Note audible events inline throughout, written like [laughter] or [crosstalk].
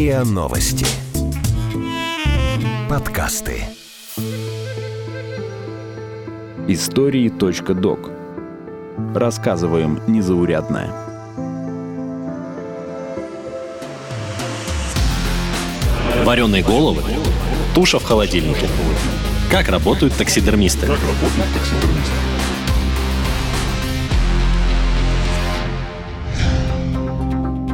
РИА Новости. Подкасты. Истории.док. Рассказываем незаурядное. Вареные головы. Туша в холодильнике. Как работают таксидермисты?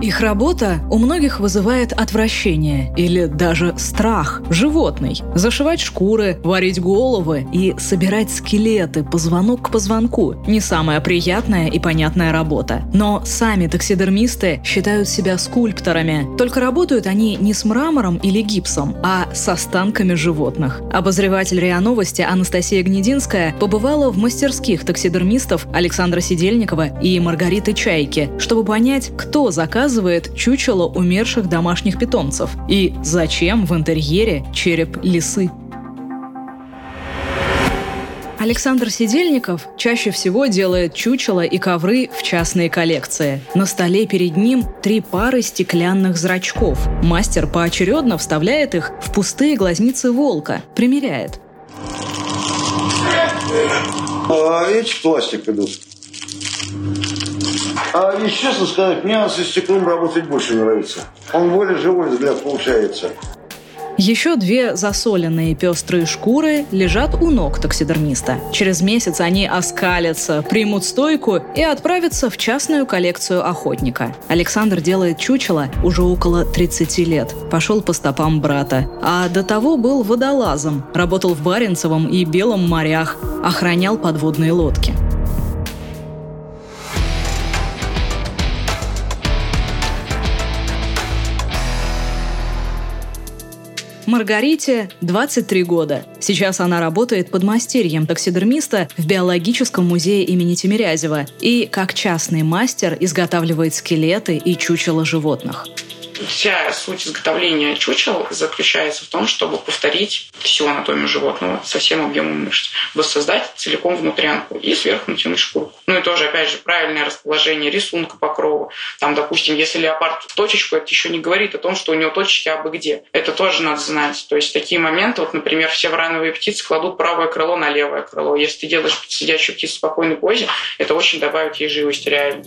Их работа у многих вызывает отвращение или даже страх животный. Зашивать шкуры, варить головы и собирать скелеты позвонок к позвонку – не самая приятная и понятная работа. Но сами таксидермисты считают себя скульпторами. Только работают они не с мрамором или гипсом, а с останками животных. Обозреватель РИА Новости Анастасия Гнединская побывала в мастерских таксидермистов Александра Сидельникова и Маргариты Чайки, чтобы понять, кто заказывает показывает чучело умерших домашних питомцев и зачем в интерьере череп лисы. Александр Сидельников чаще всего делает чучела и ковры в частные коллекции. На столе перед ним три пары стеклянных зрачков. Мастер поочередно вставляет их в пустые глазницы волка, примеряет. А эти пластик идут. А если честно сказать, мне со стеклом работать больше нравится. Он более живой взгляд получается. Еще две засоленные пестрые шкуры лежат у ног таксидермиста. Через месяц они оскалятся, примут стойку и отправятся в частную коллекцию охотника. Александр делает чучело уже около 30 лет. Пошел по стопам брата. А до того был водолазом. Работал в Баренцевом и Белом морях. Охранял подводные лодки. Маргарите 23 года. Сейчас она работает под мастерьем таксидермиста в биологическом музее имени Тимирязева и как частный мастер изготавливает скелеты и чучела животных. Вся суть изготовления чучел заключается в том, чтобы повторить всю анатомию животного со всем объемом мышц, воссоздать целиком внутрянку и сверху натянуть шкурку. Ну и тоже, опять же, правильное расположение рисунка покрова. Там, допустим, если леопард в точечку, это еще не говорит о том, что у него точечки абы где. Это тоже надо знать. То есть такие моменты, вот, например, все врановые птицы кладут правое крыло на левое крыло. Если ты делаешь сидящую птицу в спокойной позе, это очень добавит ей живости реально.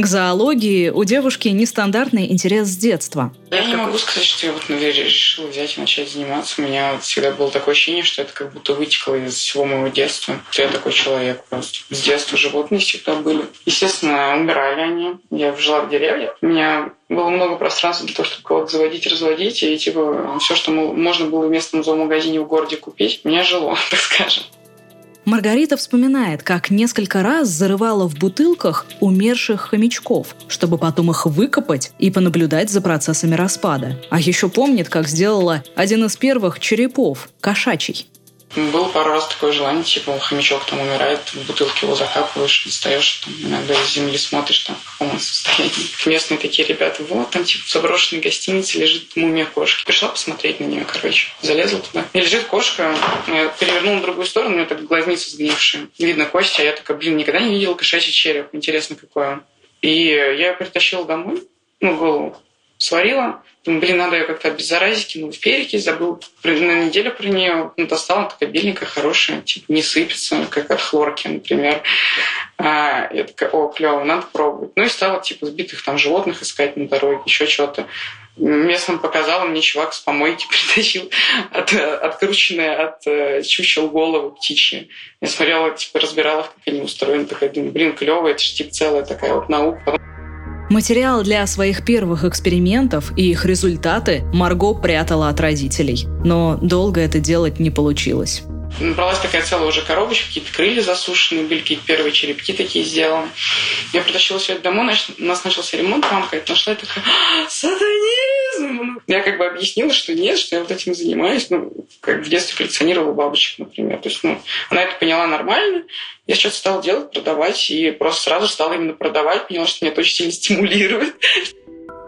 К зоологии у девушки нестандартный интерес с детства. Я не могу сказать, что я вот наверное, решила взять и начать заниматься. У меня всегда было такое ощущение, что это как будто вытекло из всего моего детства. Что я такой человек просто. С детства животные всегда были. Естественно, умирали они. Я жила в деревне. У меня было много пространства для того, чтобы кого-то заводить, разводить. И типа все, что можно было в местном зоомагазине в городе купить, меня жило, [laughs] так скажем. Маргарита вспоминает, как несколько раз зарывала в бутылках умерших хомячков, чтобы потом их выкопать и понаблюдать за процессами распада. А еще помнит, как сделала один из первых черепов – кошачий. Было пару раз такое желание, типа, хомячок там умирает, в бутылке его закапываешь, достаешь, там, иногда из земли смотришь, там, в каком он состоянии. Местные такие ребята, вот, там, типа, в заброшенной гостинице лежит мумия кошки. Пришла посмотреть на нее, короче, залезла туда. И лежит кошка, я перевернула на другую сторону, у нее так глазница сгнившая. Видно кости, а я такая, блин, никогда не видела кошачий череп, интересно, какой он. И я ее притащила домой, ну, голову, сварила. Думаю, блин, надо ее как-то обеззаразить, кинул в перекись, забыл на неделю про нее. Ну, достала, такая беленькая, хорошая, типа не сыпется, как от хлорки, например. А, я такая, о, клево, надо пробовать. Ну и стала, типа, сбитых там животных искать на дороге, еще что-то. Местным показала, мне чувак с помойки [laughs] притащил от, открученные от э, чучел головы птичьи. Я смотрела, типа, разбирала, как они устроены. Такая, думаю, блин, клево, это же типа целая такая вот наука. Материал для своих первых экспериментов и их результаты Марго прятала от родителей. Но долго это делать не получилось. Набралась такая целая уже коробочка, какие-то крылья засушенные были, какие-то первые черепки такие сделаны. Я притащила все это домой, у нас начался ремонт, мамка это нашла и такая, «А, сатанизм! Я как бы объяснила, что нет, что я вот этим занимаюсь, ну, как в детстве коллекционировала бабочек, например. То есть, ну, она это поняла нормально, я что-то стала делать, продавать, и просто сразу стала именно продавать, поняла, что меня это очень сильно стимулирует.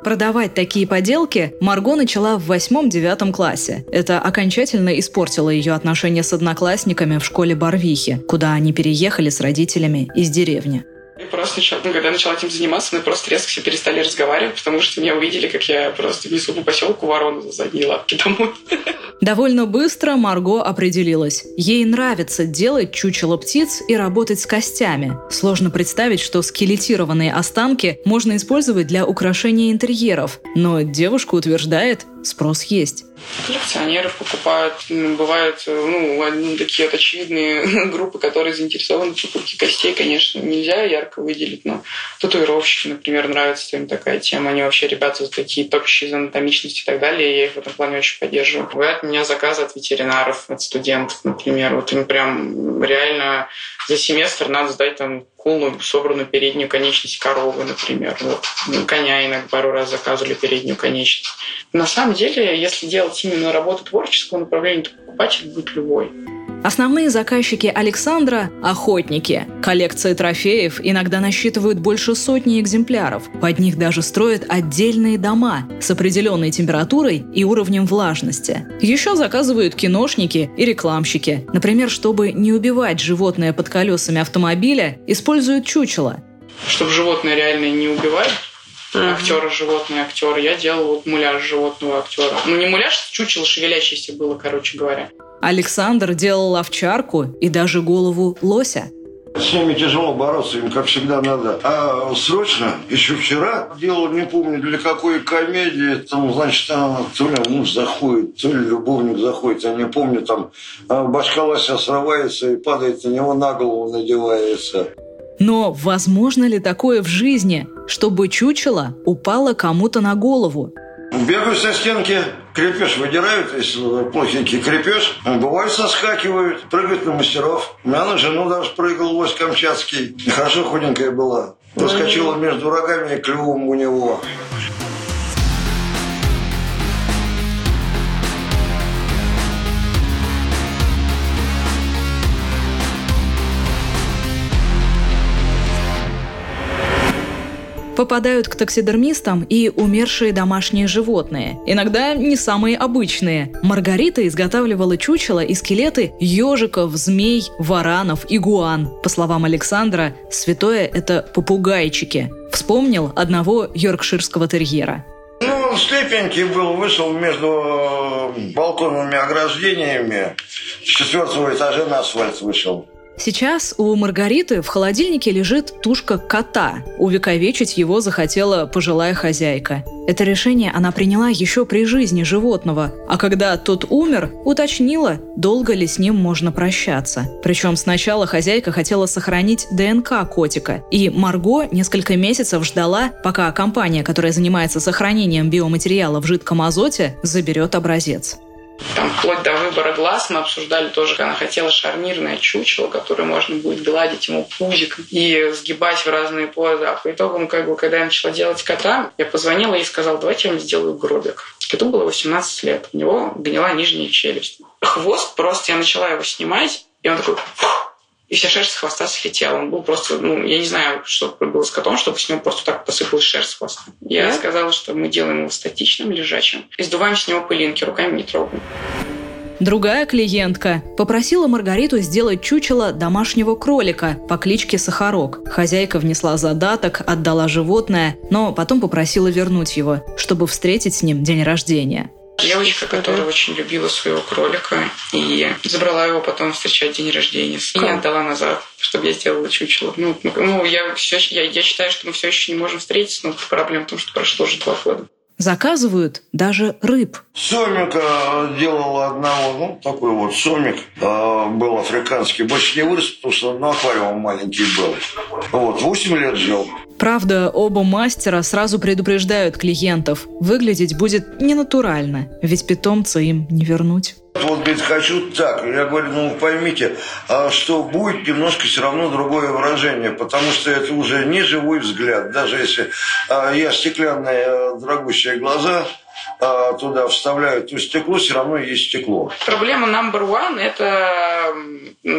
Продавать такие поделки Марго начала в восьмом-девятом классе. Это окончательно испортило ее отношения с одноклассниками в школе Барвихи, куда они переехали с родителями из деревни. Я просто начала, ну, когда начала этим заниматься, мы просто резко все перестали разговаривать, потому что меня увидели, как я просто несу по поселку ворону за задние лапки домой. Довольно быстро Марго определилась. Ей нравится делать чучело птиц и работать с костями. Сложно представить, что скелетированные останки можно использовать для украшения интерьеров. Но девушка утверждает, спрос есть. Коллекционеров покупают. Бывают ну, такие вот очевидные [laughs] группы, которые заинтересованы в покупке костей, конечно, нельзя ярко выделить, но татуировщики, например, нравится им такая тема. Они вообще ребята такие топящие за анатомичность и так далее. Я их в этом плане очень поддерживаю. Бывают у меня заказы от ветеринаров, от студентов, например. Вот им прям реально за семестр надо сдать там полную собранную переднюю конечность коровы, например. Вот. Ну, коня иногда пару раз заказывали переднюю конечность. На самом деле, если делать именно работу творческого направления, то покупатель будет любой. Основные заказчики Александра – охотники. Коллекции трофеев иногда насчитывают больше сотни экземпляров. Под них даже строят отдельные дома с определенной температурой и уровнем влажности. Еще заказывают киношники и рекламщики. Например, чтобы не убивать животное под колесами автомобиля, используют чучело. Чтобы животное реально не убивать, Uh-huh. Актера животное, актер. Я делал вот муляж животного актера. Ну, не муляж, чучело шевелящееся было, короче говоря. Александр делал овчарку и даже голову лося. С ними тяжело бороться, им, как всегда, надо. А срочно, еще вчера, делал, не помню, для какой комедии, там, значит, там, то ли муж заходит, то ли любовник заходит, я не помню, там, а башка лося срывается и падает на него на голову надевается. Но возможно ли такое в жизни, чтобы чучело упало кому-то на голову? Бегают со стенки, крепеж выдирают, если плохенький крепеж. Бывает, соскакивают, прыгают на мастеров. У меня на жену даже прыгал лось камчатский. Хорошо худенькая была. Проскочила между рогами и клювом у него. Попадают к таксидермистам и умершие домашние животные. Иногда не самые обычные. Маргарита изготавливала чучело и скелеты ежиков, змей, варанов, игуан. По словам Александра, святое – это попугайчики. Вспомнил одного йоркширского терьера. Ну, он слепенький был, вышел между балконными ограждениями. С четвертого этажа на асфальт вышел. Сейчас у Маргариты в холодильнике лежит тушка кота. Увековечить его захотела пожилая хозяйка. Это решение она приняла еще при жизни животного, а когда тот умер, уточнила, долго ли с ним можно прощаться. Причем сначала хозяйка хотела сохранить ДНК котика, и Марго несколько месяцев ждала, пока компания, которая занимается сохранением биоматериала в жидком азоте, заберет образец. Там вплоть до выбора глаз мы обсуждали тоже, она хотела шарнирное чучело, которое можно будет гладить ему пузик и сгибать в разные позы. А по итогу, как бы, когда я начала делать кота, я позвонила и сказала, давайте я вам сделаю гробик. Коту было 18 лет, у него гнила нижняя челюсть. Хвост просто, я начала его снимать, и он такой и вся шерсть с хвоста слетела. Он был просто, ну, я не знаю, что было с котом, чтобы с него просто так посыпалась шерсть с хвоста. Я да? сказала, что мы делаем его статичным, лежачим, и сдуваем с него пылинки, руками не трогаем. Другая клиентка попросила Маргариту сделать чучело домашнего кролика по кличке Сахарок. Хозяйка внесла задаток, отдала животное, но потом попросила вернуть его, чтобы встретить с ним день рождения. Девочка, которая очень любила своего кролика и забрала его потом встречать день рождения. И не отдала назад, чтобы я сделала чучело. Ну, ну я, все, я, я считаю, что мы все еще не можем встретиться, но проблема в том, что прошло уже два года. Заказывают даже рыб. Сомика делал одного, ну, такой вот сомик э, был африканский. Больше не вырос, потому что ну, аквариум маленький был. Вот, 8 лет жил. Правда, оба мастера сразу предупреждают клиентов. Выглядеть будет ненатурально, ведь питомца им не вернуть. Вот, говорит, хочу так. Я говорю, ну поймите, а что будет немножко все равно другое выражение, потому что это уже не живой взгляд. Даже если а, я стеклянные а, дорогущие глаза, а, туда вставляют то стекло, все равно есть стекло. Проблема number one – это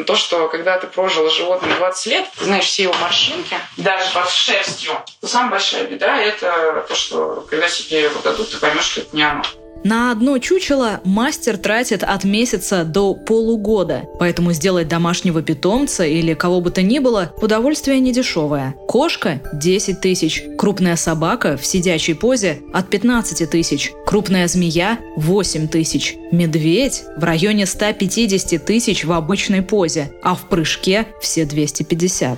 то, что когда ты прожил животное 20 лет, ты знаешь все его морщинки, даже под шерстью, то самая большая беда – это то, что когда тебе его дадут, ты поймешь, что это не оно. На одно чучело мастер тратит от месяца до полугода, поэтому сделать домашнего питомца или кого бы то ни было удовольствие недешевое. Кошка – 10 тысяч, крупная собака в сидячей позе – от 15 тысяч, крупная змея – 8 тысяч, медведь – в районе 150 тысяч в обычной позе, а в прыжке – все 250.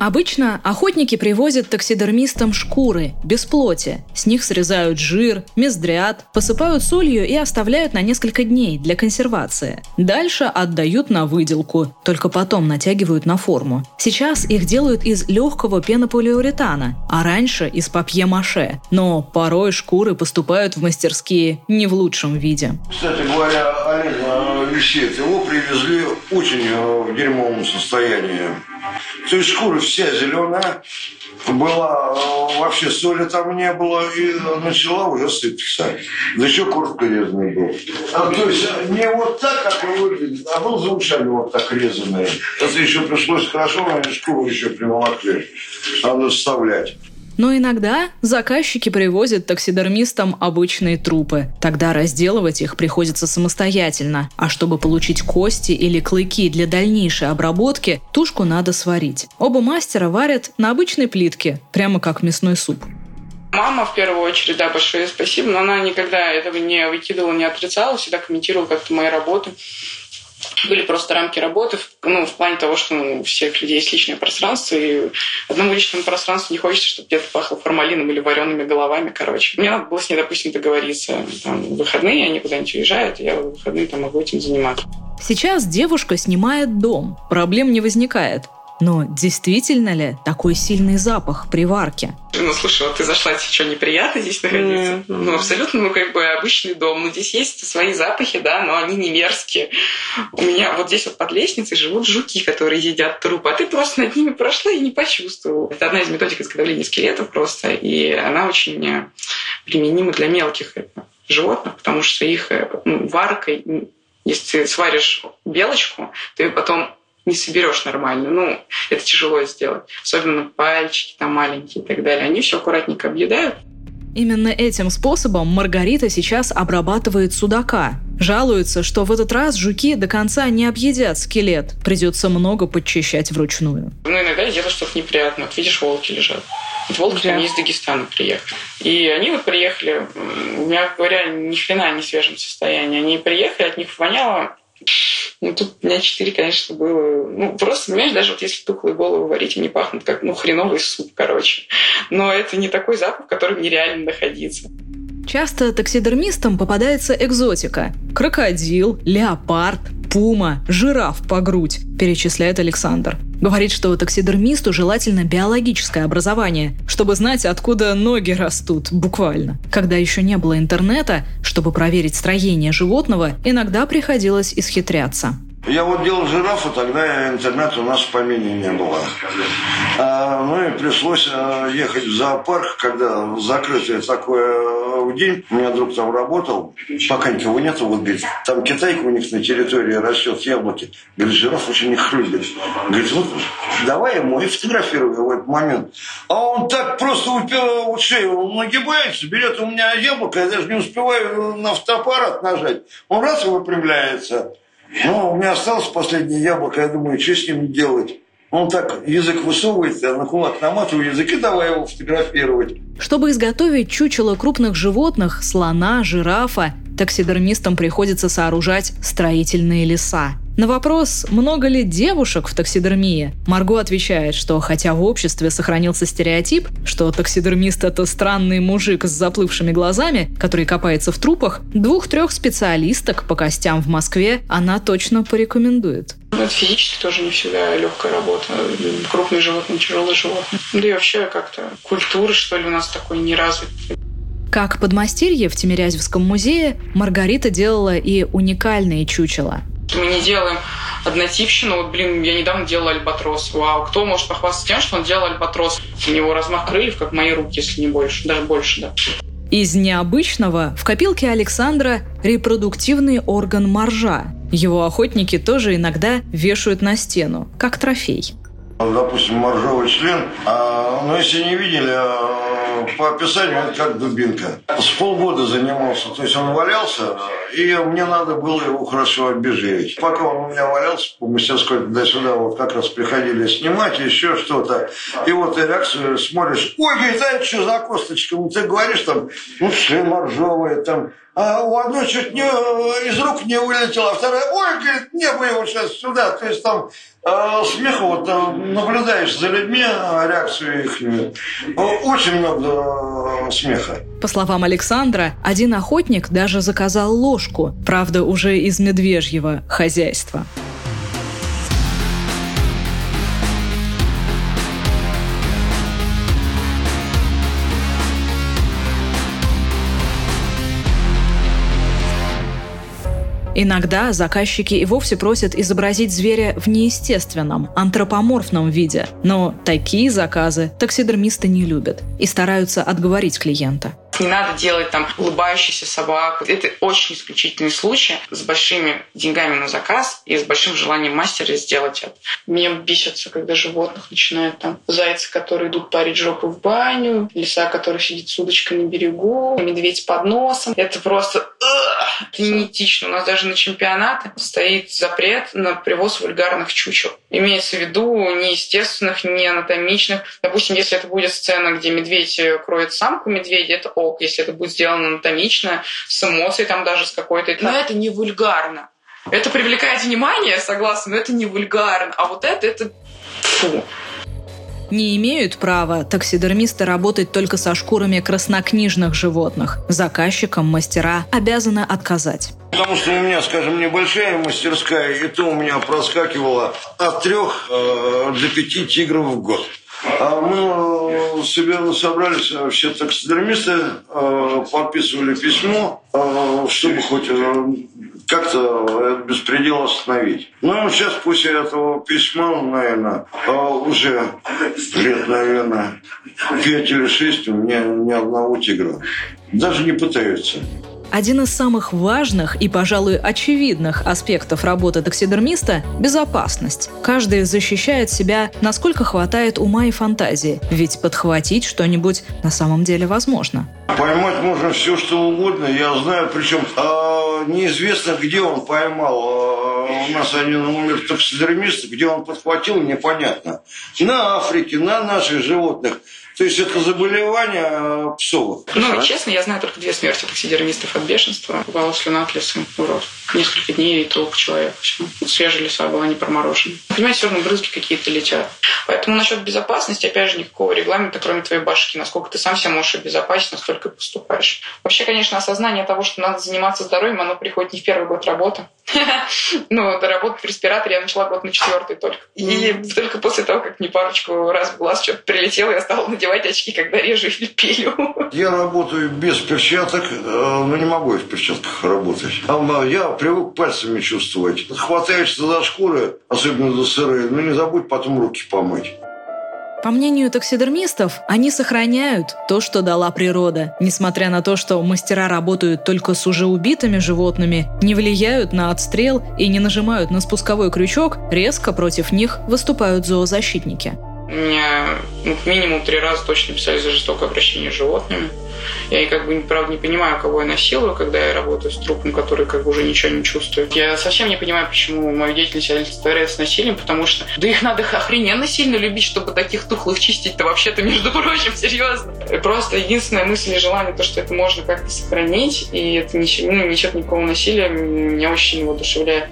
Обычно охотники привозят таксидермистам шкуры, без плоти. С них срезают жир, мездрят, посыпают солью и оставляют на несколько дней для консервации. Дальше отдают на выделку, только потом натягивают на форму. Сейчас их делают из легкого пенополиуретана, а раньше из папье-маше. Но порой шкуры поступают в мастерские не в лучшем виде. Кстати говоря, Олег висит. Его привезли очень э, в дерьмовом состоянии. То есть шкура вся зеленая, была вообще соли там не было и начала уже сыпаться. Да еще куртка резаная была. А, то есть не вот так, как он выглядит, а был за ушами вот так резанный. Это еще пришлось хорошо, они шкуру еще приволокли. Надо вставлять. Но иногда заказчики привозят таксидермистам обычные трупы. Тогда разделывать их приходится самостоятельно. А чтобы получить кости или клыки для дальнейшей обработки, тушку надо сварить. Оба мастера варят на обычной плитке, прямо как мясной суп. Мама, в первую очередь, да, большое спасибо, но она никогда этого не выкидывала, не отрицала, всегда комментировала как-то мои работы были просто рамки работы, ну, в плане того, что ну, у всех людей есть личное пространство, и одному личному пространству не хочется, чтобы где-то пахло формалином или вареными головами, короче. Мне надо было с ней, допустим, договориться. Там, в выходные они куда-нибудь уезжают, я в выходные там могу этим заниматься. Сейчас девушка снимает дом, проблем не возникает. Но действительно ли такой сильный запах при варке? Ну, слушай, вот ты зашла, тебе что, неприятно здесь находиться? Mm-hmm. Ну, абсолютно, ну, как бы обычный дом. Ну, здесь есть свои запахи, да, но они не мерзкие. У меня вот здесь вот под лестницей живут жуки, которые едят трупы, а ты просто над ними прошла и не почувствовала. Это одна из методик изготовления скелетов просто, и она очень э, применима для мелких э, животных, потому что их э, ну, варкой если ты сваришь белочку, ты потом не соберешь нормально. Ну, это тяжело сделать. Особенно пальчики там маленькие и так далее. Они все аккуратненько объедают. Именно этим способом Маргарита сейчас обрабатывает судака. Жалуется, что в этот раз жуки до конца не объедят скелет. Придется много подчищать вручную. Ну, иногда я делаю что-то неприятное. Вот видишь, волки лежат. Вот волки да. они из Дагестана приехали. И они вот приехали, у меня говоря, ни хрена не в свежем состоянии. Они приехали, от них воняло ну, тут меня четыре, конечно, было... Ну, просто, понимаешь, даже вот если тухлые головы варить, они пахнут как, ну, хреновый суп, короче. Но это не такой запах, в котором нереально находиться. Часто таксидермистам попадается экзотика. Крокодил, леопард, пума, жираф по грудь, перечисляет Александр. Говорит, что таксидермисту желательно биологическое образование, чтобы знать, откуда ноги растут, буквально. Когда еще не было интернета, чтобы проверить строение животного, иногда приходилось исхитряться. Я вот делал жирафа, тогда интернета у нас в помине не было. А, ну и пришлось а, ехать в зоопарк, когда закрытый такой а, день. У меня друг там работал, пока никого нету, вот говорит, там китайка у них на территории растет яблоки. Говорит, жираф очень их любит. Говорит, вот давай ему и фотографирую в этот момент. А он так просто упер, вот шею, он нагибается, берет у меня яблоко, я даже не успеваю на фотоаппарат нажать. Он раз и выпрямляется. Ну, у меня осталось последнее яблоко, я думаю, что с ним делать? Он так язык высовывает, я на кулак наматываю язык и давай его фотографировать. Чтобы изготовить чучело крупных животных, слона, жирафа, таксидермистам приходится сооружать строительные леса. На вопрос, много ли девушек в таксидермии, Марго отвечает, что хотя в обществе сохранился стереотип, что таксидермист – это странный мужик с заплывшими глазами, который копается в трупах, двух-трех специалисток по костям в Москве она точно порекомендует. Ну, это физически тоже не всегда легкая работа. Крупные животные, тяжелые животные. Да и вообще как-то культура, что ли, у нас такой не развита. Как подмастерье в Тимирязевском музее, Маргарита делала и уникальные чучела. Мы не делаем однотипщину. Вот, блин, я недавно делала альбатрос. Вау, кто может похвастаться тем, что он делал альбатрос? У него размах крыльев, как мои руки, если не больше, даже больше, да. Из необычного в копилке Александра репродуктивный орган моржа. Его охотники тоже иногда вешают на стену, как трофей. Допустим, моржовый член. А, ну, если не видели, а, по описанию это как дубинка. С полгода занимался, то есть он валялся, и мне надо было его хорошо обезжирить. Пока он у меня валялся по мастерской туда-сюда, вот как раз приходили снимать, еще что-то. И вот ты реакцию смотришь, ой, говорит, а это что за косточка? Ну, ты говоришь там, ну, член моржовый, там, а у одной чуть не из рук не вылетела, а вторая, ой, говорит, не бы его сейчас сюда. То есть там э, смех, вот э, наблюдаешь за людьми, а реакцию их. Очень много э, смеха. По словам Александра, один охотник даже заказал ложку, правда, уже из медвежьего хозяйства. Иногда заказчики и вовсе просят изобразить зверя в неестественном, антропоморфном виде. Но такие заказы таксидермисты не любят и стараются отговорить клиента. Не надо делать там улыбающуюся собаку. Это очень исключительный случай с большими деньгами на заказ и с большим желанием мастера сделать это. Меня бесятся, когда животных начинают там зайцы, которые идут парить жопу в баню, лиса, которая сидит с удочкой на берегу, медведь под носом. Это просто это неэтично. У нас даже на чемпионаты стоит запрет на привоз вульгарных чучел. Имеется в виду неестественных, не анатомичных. Допустим, если это будет сцена, где медведь кроет самку медведя, это ок ок, если это будет сделано анатомично, с эмоцией там даже с какой-то. Но это не вульгарно. Это привлекает внимание, согласна, но это не вульгарно. А вот это, это фу. Не имеют права таксидермисты работать только со шкурами краснокнижных животных. Заказчикам мастера обязаны отказать. Потому что у меня, скажем, небольшая мастерская, и то у меня проскакивало от трех э, до пяти тигров в год. А мы себе собрались все таксидермисты, э, подписывали письмо, э, чтобы хоть э, как-то этот беспредел остановить. Ну, сейчас после этого письма, наверное, уже лет, наверное, пять или шесть у меня ни одного тигра. Даже не пытаются. Один из самых важных и, пожалуй, очевидных аспектов работы таксидермиста – безопасность. Каждый защищает себя, насколько хватает ума и фантазии, ведь подхватить что-нибудь на самом деле возможно. Поймать можно все, что угодно. Я знаю, причем э, неизвестно, где он поймал. Э, у нас один умер таксидермист, где он подхватил, непонятно. На Африке, на наших животных – то есть это заболевание э, псовых. Ну, честно, я знаю только две смерти таксидермистов от бешенства. Упала слюна от леса, урод. Несколько дней и труп человека. Все. Свежая леса была не проморожена. Понимаете, все равно брызги какие-то летят. Поэтому насчет безопасности, опять же, никакого регламента, кроме твоей башки. Насколько ты сам себя можешь обезопасить, настолько и поступаешь. Вообще, конечно, осознание того, что надо заниматься здоровьем, оно приходит не в первый год работы. [laughs] Ну, работать в респираторе я начала год на четвертый только. И только после того, как мне парочку раз в глаз что-то прилетело, я стала надевать очки, когда режу или пилю. [laughs] Я работаю без перчаток, э, но не могу в перчатках работать. А я привык пальцами чувствовать. Хватаешься за шкуры, особенно за сырые, но не забудь потом руки помыть. По мнению таксидермистов, они сохраняют то, что дала природа. Несмотря на то, что мастера работают только с уже убитыми животными, не влияют на отстрел и не нажимают на спусковой крючок, резко против них выступают зоозащитники. Ну, минимум три раза точно писали за жестокое обращение с животными. Я, как бы, правда, не понимаю, кого я насилую, когда я работаю с трупом, который, как бы, уже ничего не чувствует. Я совсем не понимаю, почему мою деятельность олицетворяет с насилием, потому что, да их надо [laughs] охрененно сильно любить, чтобы таких тухлых чистить-то вообще-то, между [laughs] прочим, серьезно. Просто единственная мысль и желание, то, что это можно как-то сохранить, и это не, ну, несет никакого насилия, меня очень воодушевляет.